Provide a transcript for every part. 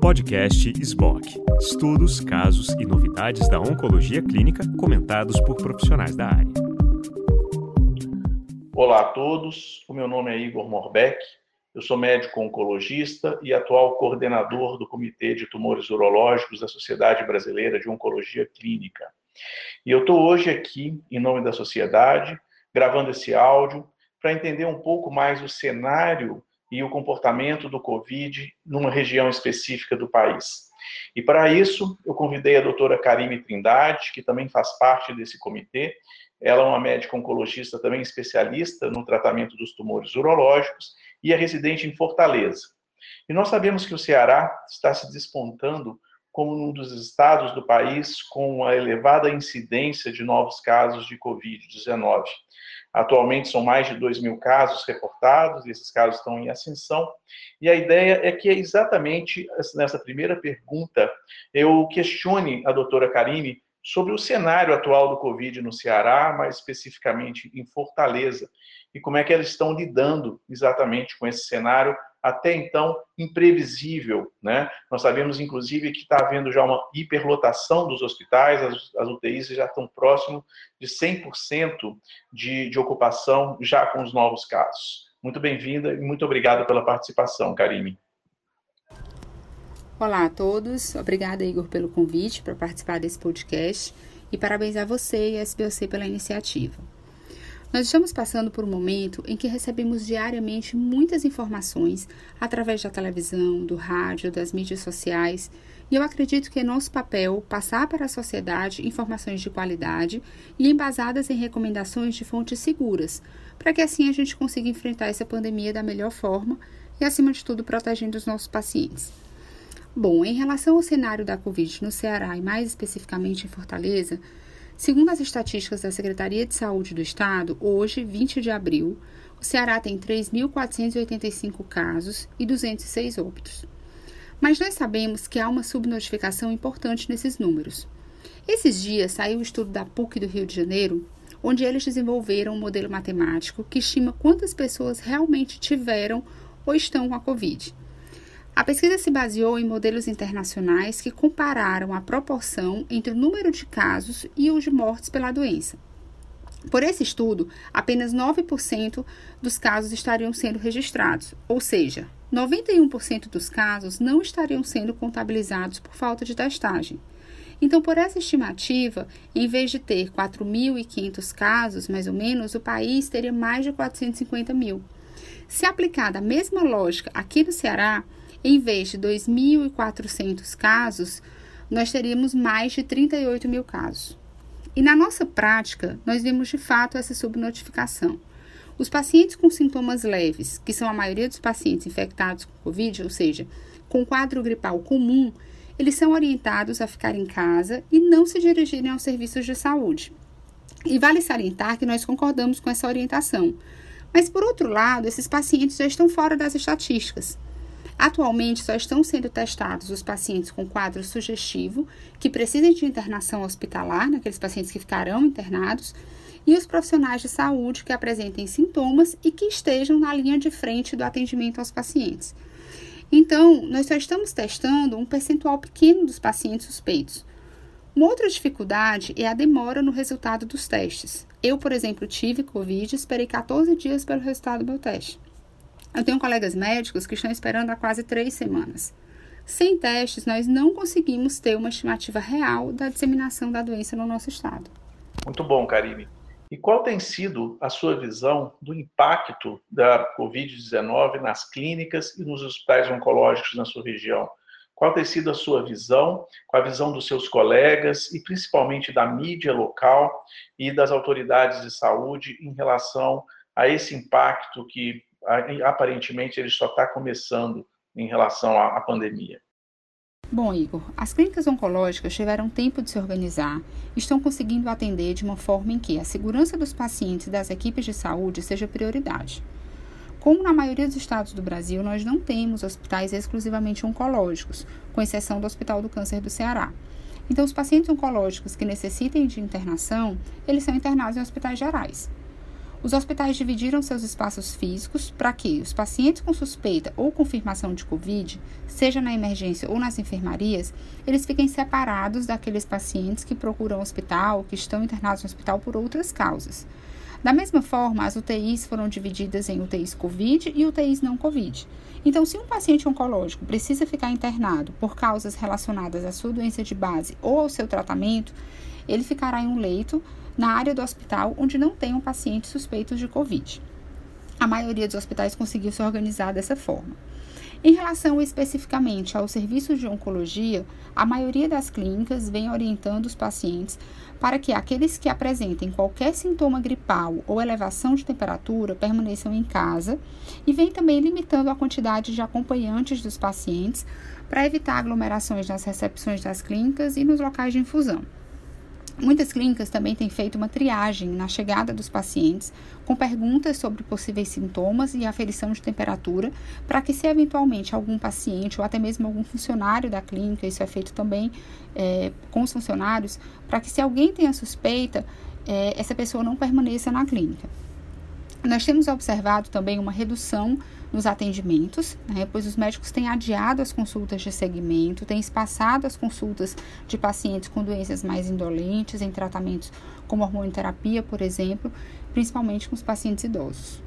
Podcast SBOC Estudos, casos e novidades da oncologia clínica comentados por profissionais da área. Olá a todos, o meu nome é Igor Morbeck, eu sou médico oncologista e atual coordenador do Comitê de Tumores Urológicos da Sociedade Brasileira de Oncologia Clínica. E eu estou hoje aqui, em nome da sociedade, gravando esse áudio para entender um pouco mais o cenário e o comportamento do Covid numa região específica do país. E para isso, eu convidei a doutora Karime Trindade, que também faz parte desse comitê. Ela é uma médica oncologista também especialista no tratamento dos tumores urológicos e é residente em Fortaleza. E nós sabemos que o Ceará está se despontando como um dos estados do país com a elevada incidência de novos casos de Covid-19. Atualmente são mais de 2 mil casos reportados, e esses casos estão em ascensão. E a ideia é que, exatamente nessa primeira pergunta, eu questione a doutora Karine sobre o cenário atual do Covid no Ceará, mais especificamente em Fortaleza, e como é que elas estão lidando exatamente com esse cenário até então imprevisível, né? Nós sabemos, inclusive, que está havendo já uma hiperlotação dos hospitais, as, as UTIs já estão próximo de 100% de, de ocupação já com os novos casos. Muito bem-vinda e muito obrigada pela participação, Karime. Olá a todos, obrigada Igor pelo convite para participar desse podcast e parabéns a você e a SBOC pela iniciativa. Nós estamos passando por um momento em que recebemos diariamente muitas informações através da televisão, do rádio, das mídias sociais, e eu acredito que é nosso papel passar para a sociedade informações de qualidade e embasadas em recomendações de fontes seguras, para que assim a gente consiga enfrentar essa pandemia da melhor forma e, acima de tudo, protegendo os nossos pacientes. Bom, em relação ao cenário da Covid no Ceará e mais especificamente em Fortaleza, Segundo as estatísticas da Secretaria de Saúde do Estado, hoje, 20 de abril, o Ceará tem 3.485 casos e 206 óbitos. Mas nós sabemos que há uma subnotificação importante nesses números. Esses dias saiu o um estudo da PUC do Rio de Janeiro, onde eles desenvolveram um modelo matemático que estima quantas pessoas realmente tiveram ou estão com a Covid. A pesquisa se baseou em modelos internacionais que compararam a proporção entre o número de casos e os de mortes pela doença. Por esse estudo, apenas 9% dos casos estariam sendo registrados, ou seja, 91% dos casos não estariam sendo contabilizados por falta de testagem. Então, por essa estimativa, em vez de ter 4.500 casos, mais ou menos, o país teria mais de 450 mil. Se aplicada a mesma lógica aqui no Ceará, em vez de 2.400 casos, nós teríamos mais de 38 mil casos. E na nossa prática, nós vemos de fato essa subnotificação. Os pacientes com sintomas leves, que são a maioria dos pacientes infectados com Covid, ou seja, com quadro gripal comum, eles são orientados a ficar em casa e não se dirigirem aos serviços de saúde. E vale salientar que nós concordamos com essa orientação. Mas, por outro lado, esses pacientes já estão fora das estatísticas. Atualmente, só estão sendo testados os pacientes com quadro sugestivo, que precisem de internação hospitalar, naqueles pacientes que ficarão internados, e os profissionais de saúde que apresentem sintomas e que estejam na linha de frente do atendimento aos pacientes. Então, nós só estamos testando um percentual pequeno dos pacientes suspeitos. Uma outra dificuldade é a demora no resultado dos testes. Eu, por exemplo, tive Covid e esperei 14 dias pelo resultado do meu teste. Eu tenho colegas médicos que estão esperando há quase três semanas. Sem testes, nós não conseguimos ter uma estimativa real da disseminação da doença no nosso estado. Muito bom, Karine. E qual tem sido a sua visão do impacto da Covid-19 nas clínicas e nos hospitais oncológicos na sua região? Qual tem sido a sua visão, com a visão dos seus colegas e principalmente da mídia local e das autoridades de saúde em relação a esse impacto que aparentemente ele só está começando em relação à, pandemia. Bom, Igor, as clínicas oncológicas tiveram tempo de se organizar e estão conseguindo atender de uma forma em que a segurança dos pacientes e das equipes de saúde seja prioridade. Como na maioria dos estados do Brasil, nós não temos hospitais exclusivamente oncológicos, com exceção do Hospital do Câncer do Ceará. Então, os pacientes oncológicos que necessitem de internação, eles são internados em hospitais gerais. Os hospitais dividiram seus espaços físicos para que os pacientes com suspeita ou confirmação de Covid, seja na emergência ou nas enfermarias, eles fiquem separados daqueles pacientes que procuram hospital, que estão internados no hospital por outras causas. Da mesma forma, as UTIs foram divididas em UTIs COVID e UTIs não COVID. Então, se um paciente oncológico precisa ficar internado por causas relacionadas à sua doença de base ou ao seu tratamento, ele ficará em um leito na área do hospital onde não tenham pacientes suspeitos de Covid. A maioria dos hospitais conseguiu se organizar dessa forma. Em relação especificamente aos serviços de oncologia, a maioria das clínicas vem orientando os pacientes para que aqueles que apresentem qualquer sintoma gripal ou elevação de temperatura permaneçam em casa e vem também limitando a quantidade de acompanhantes dos pacientes para evitar aglomerações nas recepções das clínicas e nos locais de infusão. Muitas clínicas também têm feito uma triagem na chegada dos pacientes, com perguntas sobre possíveis sintomas e aferição de temperatura, para que, se eventualmente algum paciente ou até mesmo algum funcionário da clínica, isso é feito também é, com os funcionários, para que, se alguém tenha suspeita, é, essa pessoa não permaneça na clínica. Nós temos observado também uma redução nos atendimentos, né, pois os médicos têm adiado as consultas de segmento, têm espaçado as consultas de pacientes com doenças mais indolentes, em tratamentos como hormonioterapia, por exemplo, principalmente com os pacientes idosos.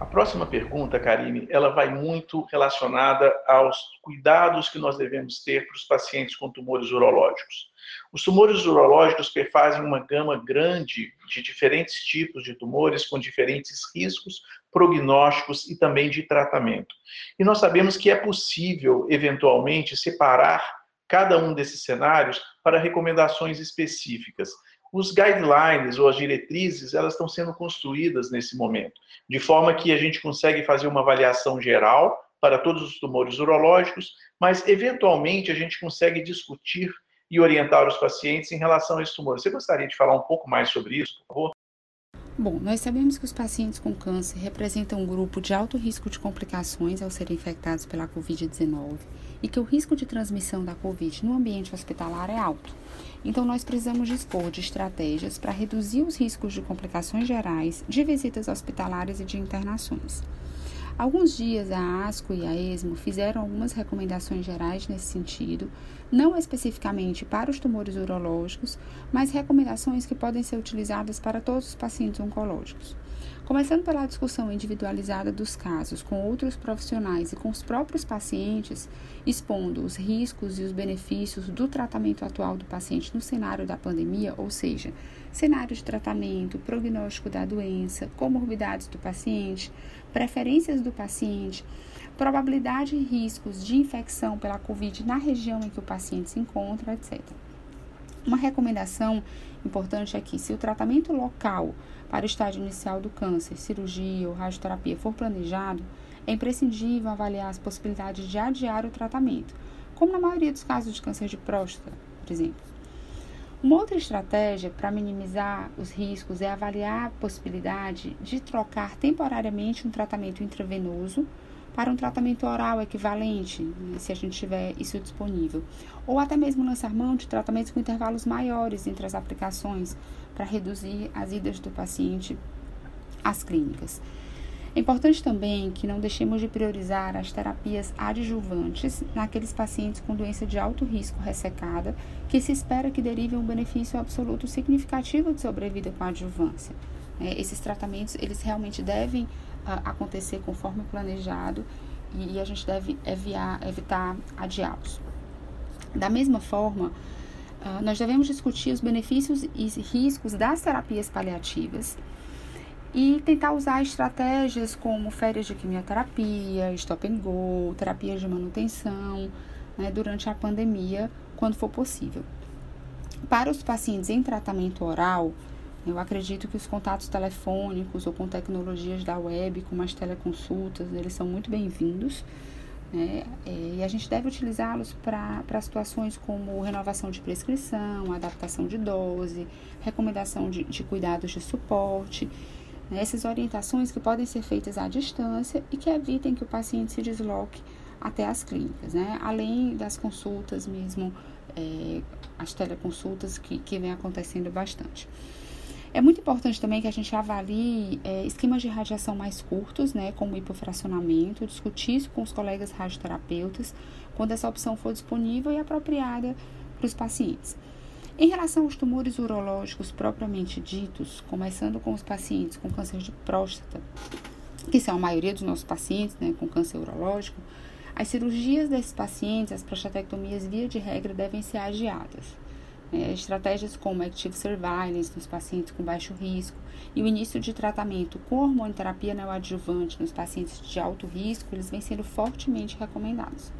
A próxima pergunta, Karine, ela vai muito relacionada aos cuidados que nós devemos ter para os pacientes com tumores urológicos. Os tumores urológicos perfazem uma gama grande de diferentes tipos de tumores com diferentes riscos, prognósticos e também de tratamento. E nós sabemos que é possível, eventualmente, separar cada um desses cenários para recomendações específicas. Os guidelines ou as diretrizes, elas estão sendo construídas nesse momento, de forma que a gente consegue fazer uma avaliação geral para todos os tumores urológicos, mas eventualmente a gente consegue discutir e orientar os pacientes em relação a esse tumor. Você gostaria de falar um pouco mais sobre isso, por favor? Bom, nós sabemos que os pacientes com câncer representam um grupo de alto risco de complicações ao serem infectados pela Covid-19 e que o risco de transmissão da Covid no ambiente hospitalar é alto. Então, nós precisamos dispor de estratégias para reduzir os riscos de complicações gerais, de visitas hospitalares e de internações. Alguns dias a ASCO e a ESMO fizeram algumas recomendações gerais nesse sentido, não especificamente para os tumores urológicos, mas recomendações que podem ser utilizadas para todos os pacientes oncológicos. Começando pela discussão individualizada dos casos com outros profissionais e com os próprios pacientes, expondo os riscos e os benefícios do tratamento atual do paciente no cenário da pandemia, ou seja, cenário de tratamento, prognóstico da doença, comorbidades do paciente, preferências do paciente, probabilidade e riscos de infecção pela Covid na região em que o paciente se encontra, etc. Uma recomendação importante é que, se o tratamento local para o estágio inicial do câncer, cirurgia ou radioterapia for planejado, é imprescindível avaliar as possibilidades de adiar o tratamento, como na maioria dos casos de câncer de próstata, por exemplo. Uma outra estratégia para minimizar os riscos é avaliar a possibilidade de trocar temporariamente um tratamento intravenoso para um tratamento oral equivalente, se a gente tiver isso disponível, ou até mesmo lançar mão de tratamentos com intervalos maiores entre as aplicações para reduzir as idas do paciente às clínicas. É importante também que não deixemos de priorizar as terapias adjuvantes naqueles pacientes com doença de alto risco ressecada, que se espera que derive um benefício absoluto significativo de sobrevida com adjuvância. É, esses tratamentos, eles realmente devem acontecer conforme planejado e, e a gente deve eviar, evitar adiá-los. Da mesma forma, uh, nós devemos discutir os benefícios e riscos das terapias paliativas, e tentar usar estratégias como férias de quimioterapia, stop and go, terapias de manutenção né, durante a pandemia, quando for possível. Para os pacientes em tratamento oral, eu acredito que os contatos telefônicos ou com tecnologias da web, como as teleconsultas, eles são muito bem-vindos. Né? É, e a gente deve utilizá-los para situações como renovação de prescrição, adaptação de dose, recomendação de, de cuidados de suporte né, essas orientações que podem ser feitas à distância e que evitem que o paciente se desloque até as clínicas, né? além das consultas mesmo, é, as teleconsultas que, que vem acontecendo bastante. É muito importante também que a gente avalie é, esquemas de radiação mais curtos, né, como hipofracionamento, discutir isso com os colegas radioterapeutas, quando essa opção for disponível e apropriada para os pacientes. Em relação aos tumores urológicos propriamente ditos, começando com os pacientes com câncer de próstata, que são a maioria dos nossos pacientes né, com câncer urológico, as cirurgias desses pacientes, as prostatectomias, via de regra, devem ser adiadas. É, estratégias como Active Surveillance nos pacientes com baixo risco e o início de tratamento com hormonoterapia neoadjuvante nos pacientes de alto risco, eles vêm sendo fortemente recomendados.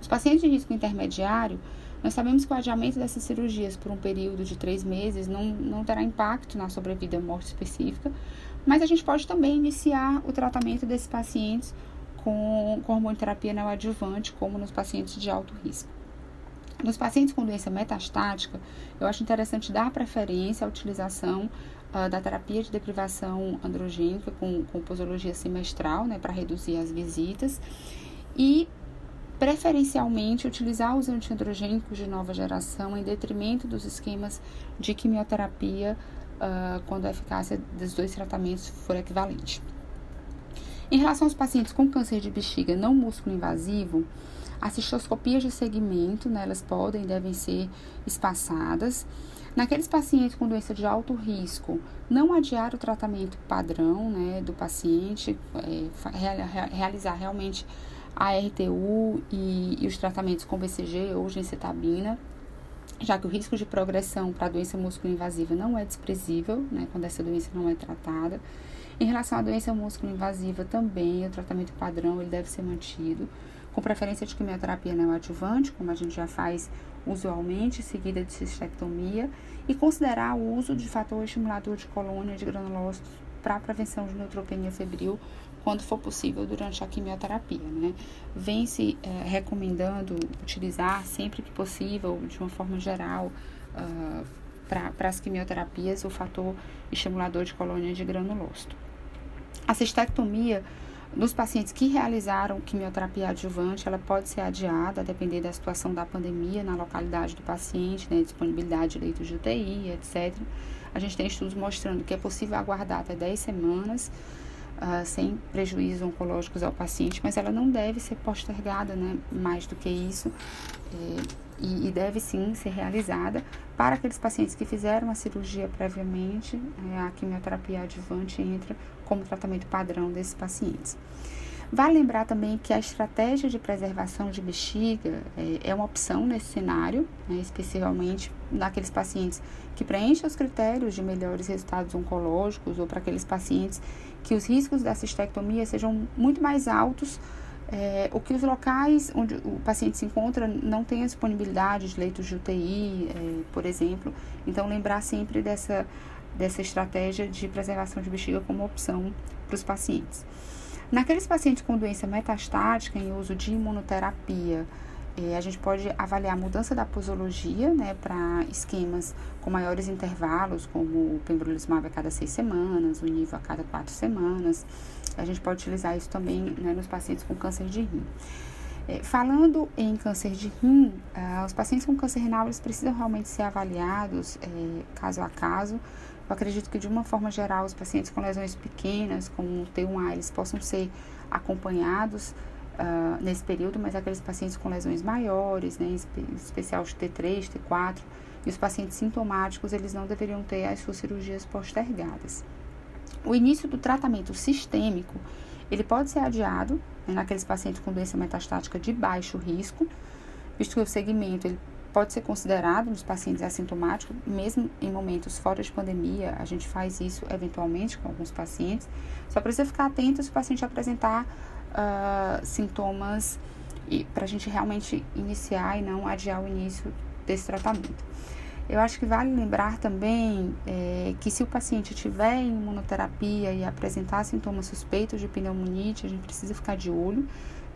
Os pacientes de risco intermediário, nós sabemos que o adiamento dessas cirurgias por um período de três meses não, não terá impacto na sobrevida ou morte específica, mas a gente pode também iniciar o tratamento desses pacientes com, com hormonoterapia neoadjuvante, como nos pacientes de alto risco. Nos pacientes com doença metastática, eu acho interessante dar preferência à utilização uh, da terapia de deprivação androgênica com, com posologia semestral, né, para reduzir as visitas, e preferencialmente utilizar os antiandrogênicos de nova geração em detrimento dos esquemas de quimioterapia uh, quando a eficácia dos dois tratamentos for equivalente. Em relação aos pacientes com câncer de bexiga não músculo invasivo, as cistoscopias de segmento, né, elas podem e devem ser espaçadas. Naqueles pacientes com doença de alto risco, não adiar o tratamento padrão né, do paciente, é, realizar realmente a RTU e, e, os tratamentos com BCG ou gencitabina, já que o risco de progressão para a doença músculo-invasiva não é desprezível, né, quando essa doença não é tratada. Em relação à doença músculo-invasiva também, o tratamento padrão ele deve ser mantido com preferência de quimioterapia neoadjuvante, como a gente já faz usualmente, seguida de cistectomia, e considerar o uso de fator estimulador de colônia de granulócitos para prevenção de neutropenia febril quando for possível durante a quimioterapia, né? Vem se é, recomendando utilizar sempre que possível, de uma forma geral, uh, para as quimioterapias, o fator estimulador de colônia de granulócito. A cistectomia nos pacientes que realizaram quimioterapia adjuvante, ela pode ser adiada a depender da situação da pandemia na localidade do paciente, né, disponibilidade de leitos de UTI, etc. A gente tem estudos mostrando que é possível aguardar até 10 semanas uh, sem prejuízos oncológicos ao paciente, mas ela não deve ser postergada né, mais do que isso. É, e, e, deve sim ser realizada para aqueles pacientes que fizeram a cirurgia previamente, é, a quimioterapia adjuvante entra como tratamento padrão desses pacientes. Vale lembrar também que a estratégia de preservação de bexiga é, é uma opção nesse cenário, né, especialmente naqueles pacientes que preenchem os critérios de melhores resultados oncológicos ou para aqueles pacientes que os riscos da cistectomia sejam muito mais altos é, o que os locais onde o paciente se encontra não tem a disponibilidade de leitos de UTI, é, por exemplo. Então, lembrar sempre dessa, dessa estratégia de preservação de bexiga como opção para os pacientes. Naqueles pacientes com doença metastática em uso de imunoterapia, é, a gente pode avaliar a mudança da posologia né, para esquemas com maiores intervalos, como o pembrolizumab a cada seis semanas, o nivo a cada quatro semanas. A gente pode utilizar isso também né, nos pacientes com câncer de rim. É, falando em câncer de rim, ah, os pacientes com câncer renal eles precisam realmente ser avaliados é, caso a caso. Eu acredito que, de uma forma geral, os pacientes com lesões pequenas, como o T1A, eles possam ser acompanhados uh, nesse período, mas aqueles pacientes com lesões maiores, né, em especial de T3, T4, e os pacientes sintomáticos, eles não deveriam ter as suas cirurgias postergadas. O início do tratamento sistêmico, ele pode ser adiado né, naqueles pacientes com doença metastática de baixo risco, visto que o segmento ele pode ser considerado nos pacientes assintomáticos, mesmo em momentos fora de pandemia, a gente faz isso eventualmente com alguns pacientes. Só precisa ficar atento se o paciente apresentar uh, sintomas para a gente realmente iniciar e não adiar o início desse tratamento. Eu acho que vale lembrar também é, que se o paciente tiver em imunoterapia e apresentar sintomas suspeitos de pneumonite, a gente precisa ficar de olho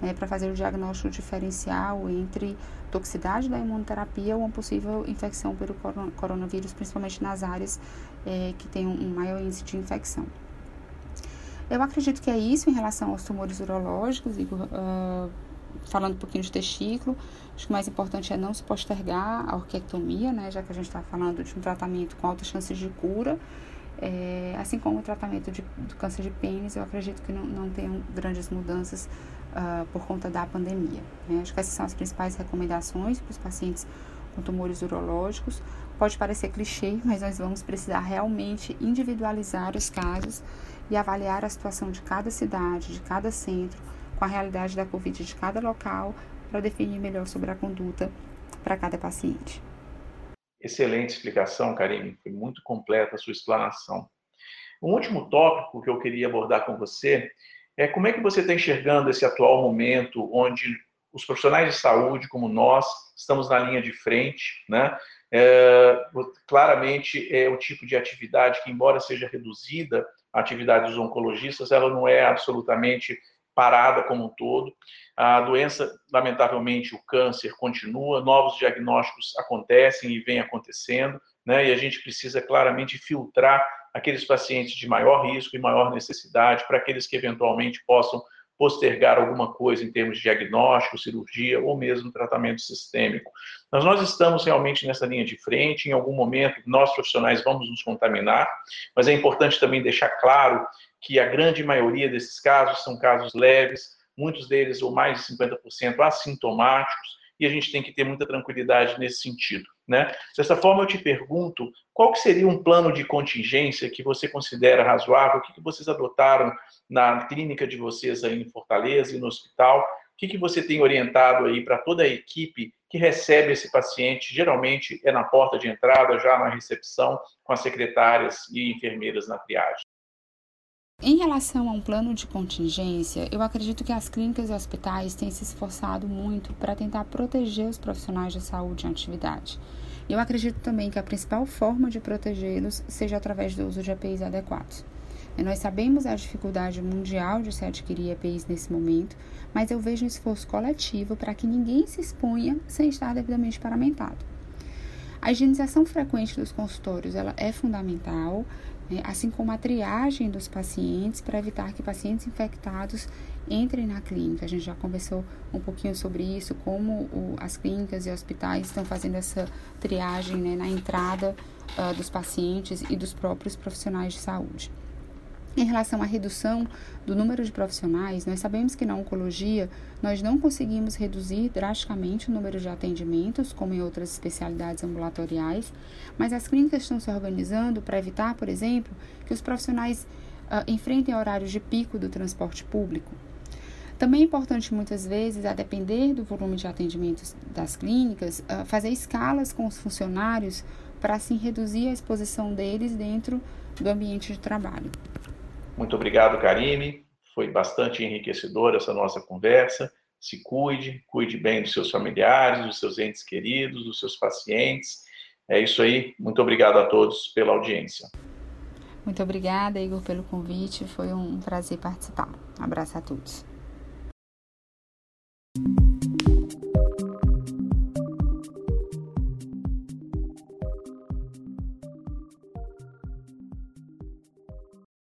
né, para fazer o diagnóstico diferencial entre toxicidade da imunoterapia ou uma possível infecção pelo coronavírus, principalmente nas áreas é, que tem um maior índice de infecção. Eu acredito que é isso em relação aos tumores urológicos, uh, falando um pouquinho de testículo. Acho que o mais importante é não se postergar a orquiectomia, né, já que a gente está falando de um tratamento com altas chances de cura. É, assim como o tratamento de, do câncer de pênis, eu acredito que não, não tenham grandes mudanças uh, por conta da pandemia. Né? Acho que essas são as principais recomendações para os pacientes com tumores urológicos. Pode parecer clichê, mas nós vamos precisar realmente individualizar os casos e avaliar a situação de cada cidade, de cada centro, com a realidade da Covid de cada local, para definir melhor sobre a conduta para cada paciente. Excelente explicação, Karine. Foi muito completa a sua explanação. Um último tópico que eu queria abordar com você é como é que você está enxergando esse atual momento onde os profissionais de saúde, como nós, estamos na linha de frente, né? É, claramente é o tipo de atividade que, embora seja reduzida, a atividade dos oncologistas, ela não é absolutamente parada como um todo. A doença, lamentavelmente, o câncer continua, novos diagnósticos acontecem e vêm acontecendo, né? E a gente precisa claramente filtrar aqueles pacientes de maior risco e maior necessidade para aqueles que eventualmente possam postergar alguma coisa em termos de diagnóstico, cirurgia ou mesmo tratamento sistêmico. Mas nós estamos realmente nessa linha de frente, em algum momento nós profissionais vamos nos contaminar, mas é importante também deixar claro que a grande maioria desses casos são casos leves, muitos deles, ou mais de 50%, assintomáticos, e a gente tem que ter muita tranquilidade nesse sentido. Né? Dessa forma, eu te pergunto, qual que seria um plano de contingência que você considera razoável? O que, que vocês adotaram na clínica de vocês aí em Fortaleza e no hospital? O que, que você tem orientado aí para toda a equipe que recebe esse paciente? Geralmente é na porta de entrada, já na recepção, com as secretárias e enfermeiras na triagem. Em relação a um plano de contingência, eu acredito que as clínicas e hospitais têm se esforçado muito para tentar proteger os profissionais de saúde em atividade. Eu acredito também que a principal forma de protegê-los seja através do uso de EPIs adequados. Nós sabemos a dificuldade mundial de se adquirir EPIs nesse momento, mas eu vejo um esforço coletivo para que ninguém se exponha sem estar devidamente paramentado. A higienização frequente dos consultórios ela é fundamental, né, assim como a triagem dos pacientes para evitar que pacientes infectados entrem na clínica. A gente já conversou um pouquinho sobre isso, como o, as clínicas e hospitais estão fazendo essa triagem né, na entrada uh, dos pacientes e dos próprios profissionais de saúde. Em relação à redução do número de profissionais, nós sabemos que na oncologia nós não conseguimos reduzir drasticamente o número de atendimentos, como em outras especialidades ambulatoriais, mas as clínicas estão se organizando para evitar, por exemplo, que os profissionais uh, enfrentem horários de pico do transporte público. Também é importante, muitas vezes, a depender do volume de atendimentos das clínicas, uh, fazer escalas com os funcionários para assim reduzir a exposição deles dentro do ambiente de trabalho. Muito obrigado, Karine. Foi bastante enriquecedora essa nossa conversa. Se cuide, cuide bem dos seus familiares, dos seus entes queridos, dos seus pacientes. É isso aí. Muito obrigado a todos pela audiência. Muito obrigada, Igor, pelo convite. Foi um prazer participar. Um abraço a todos.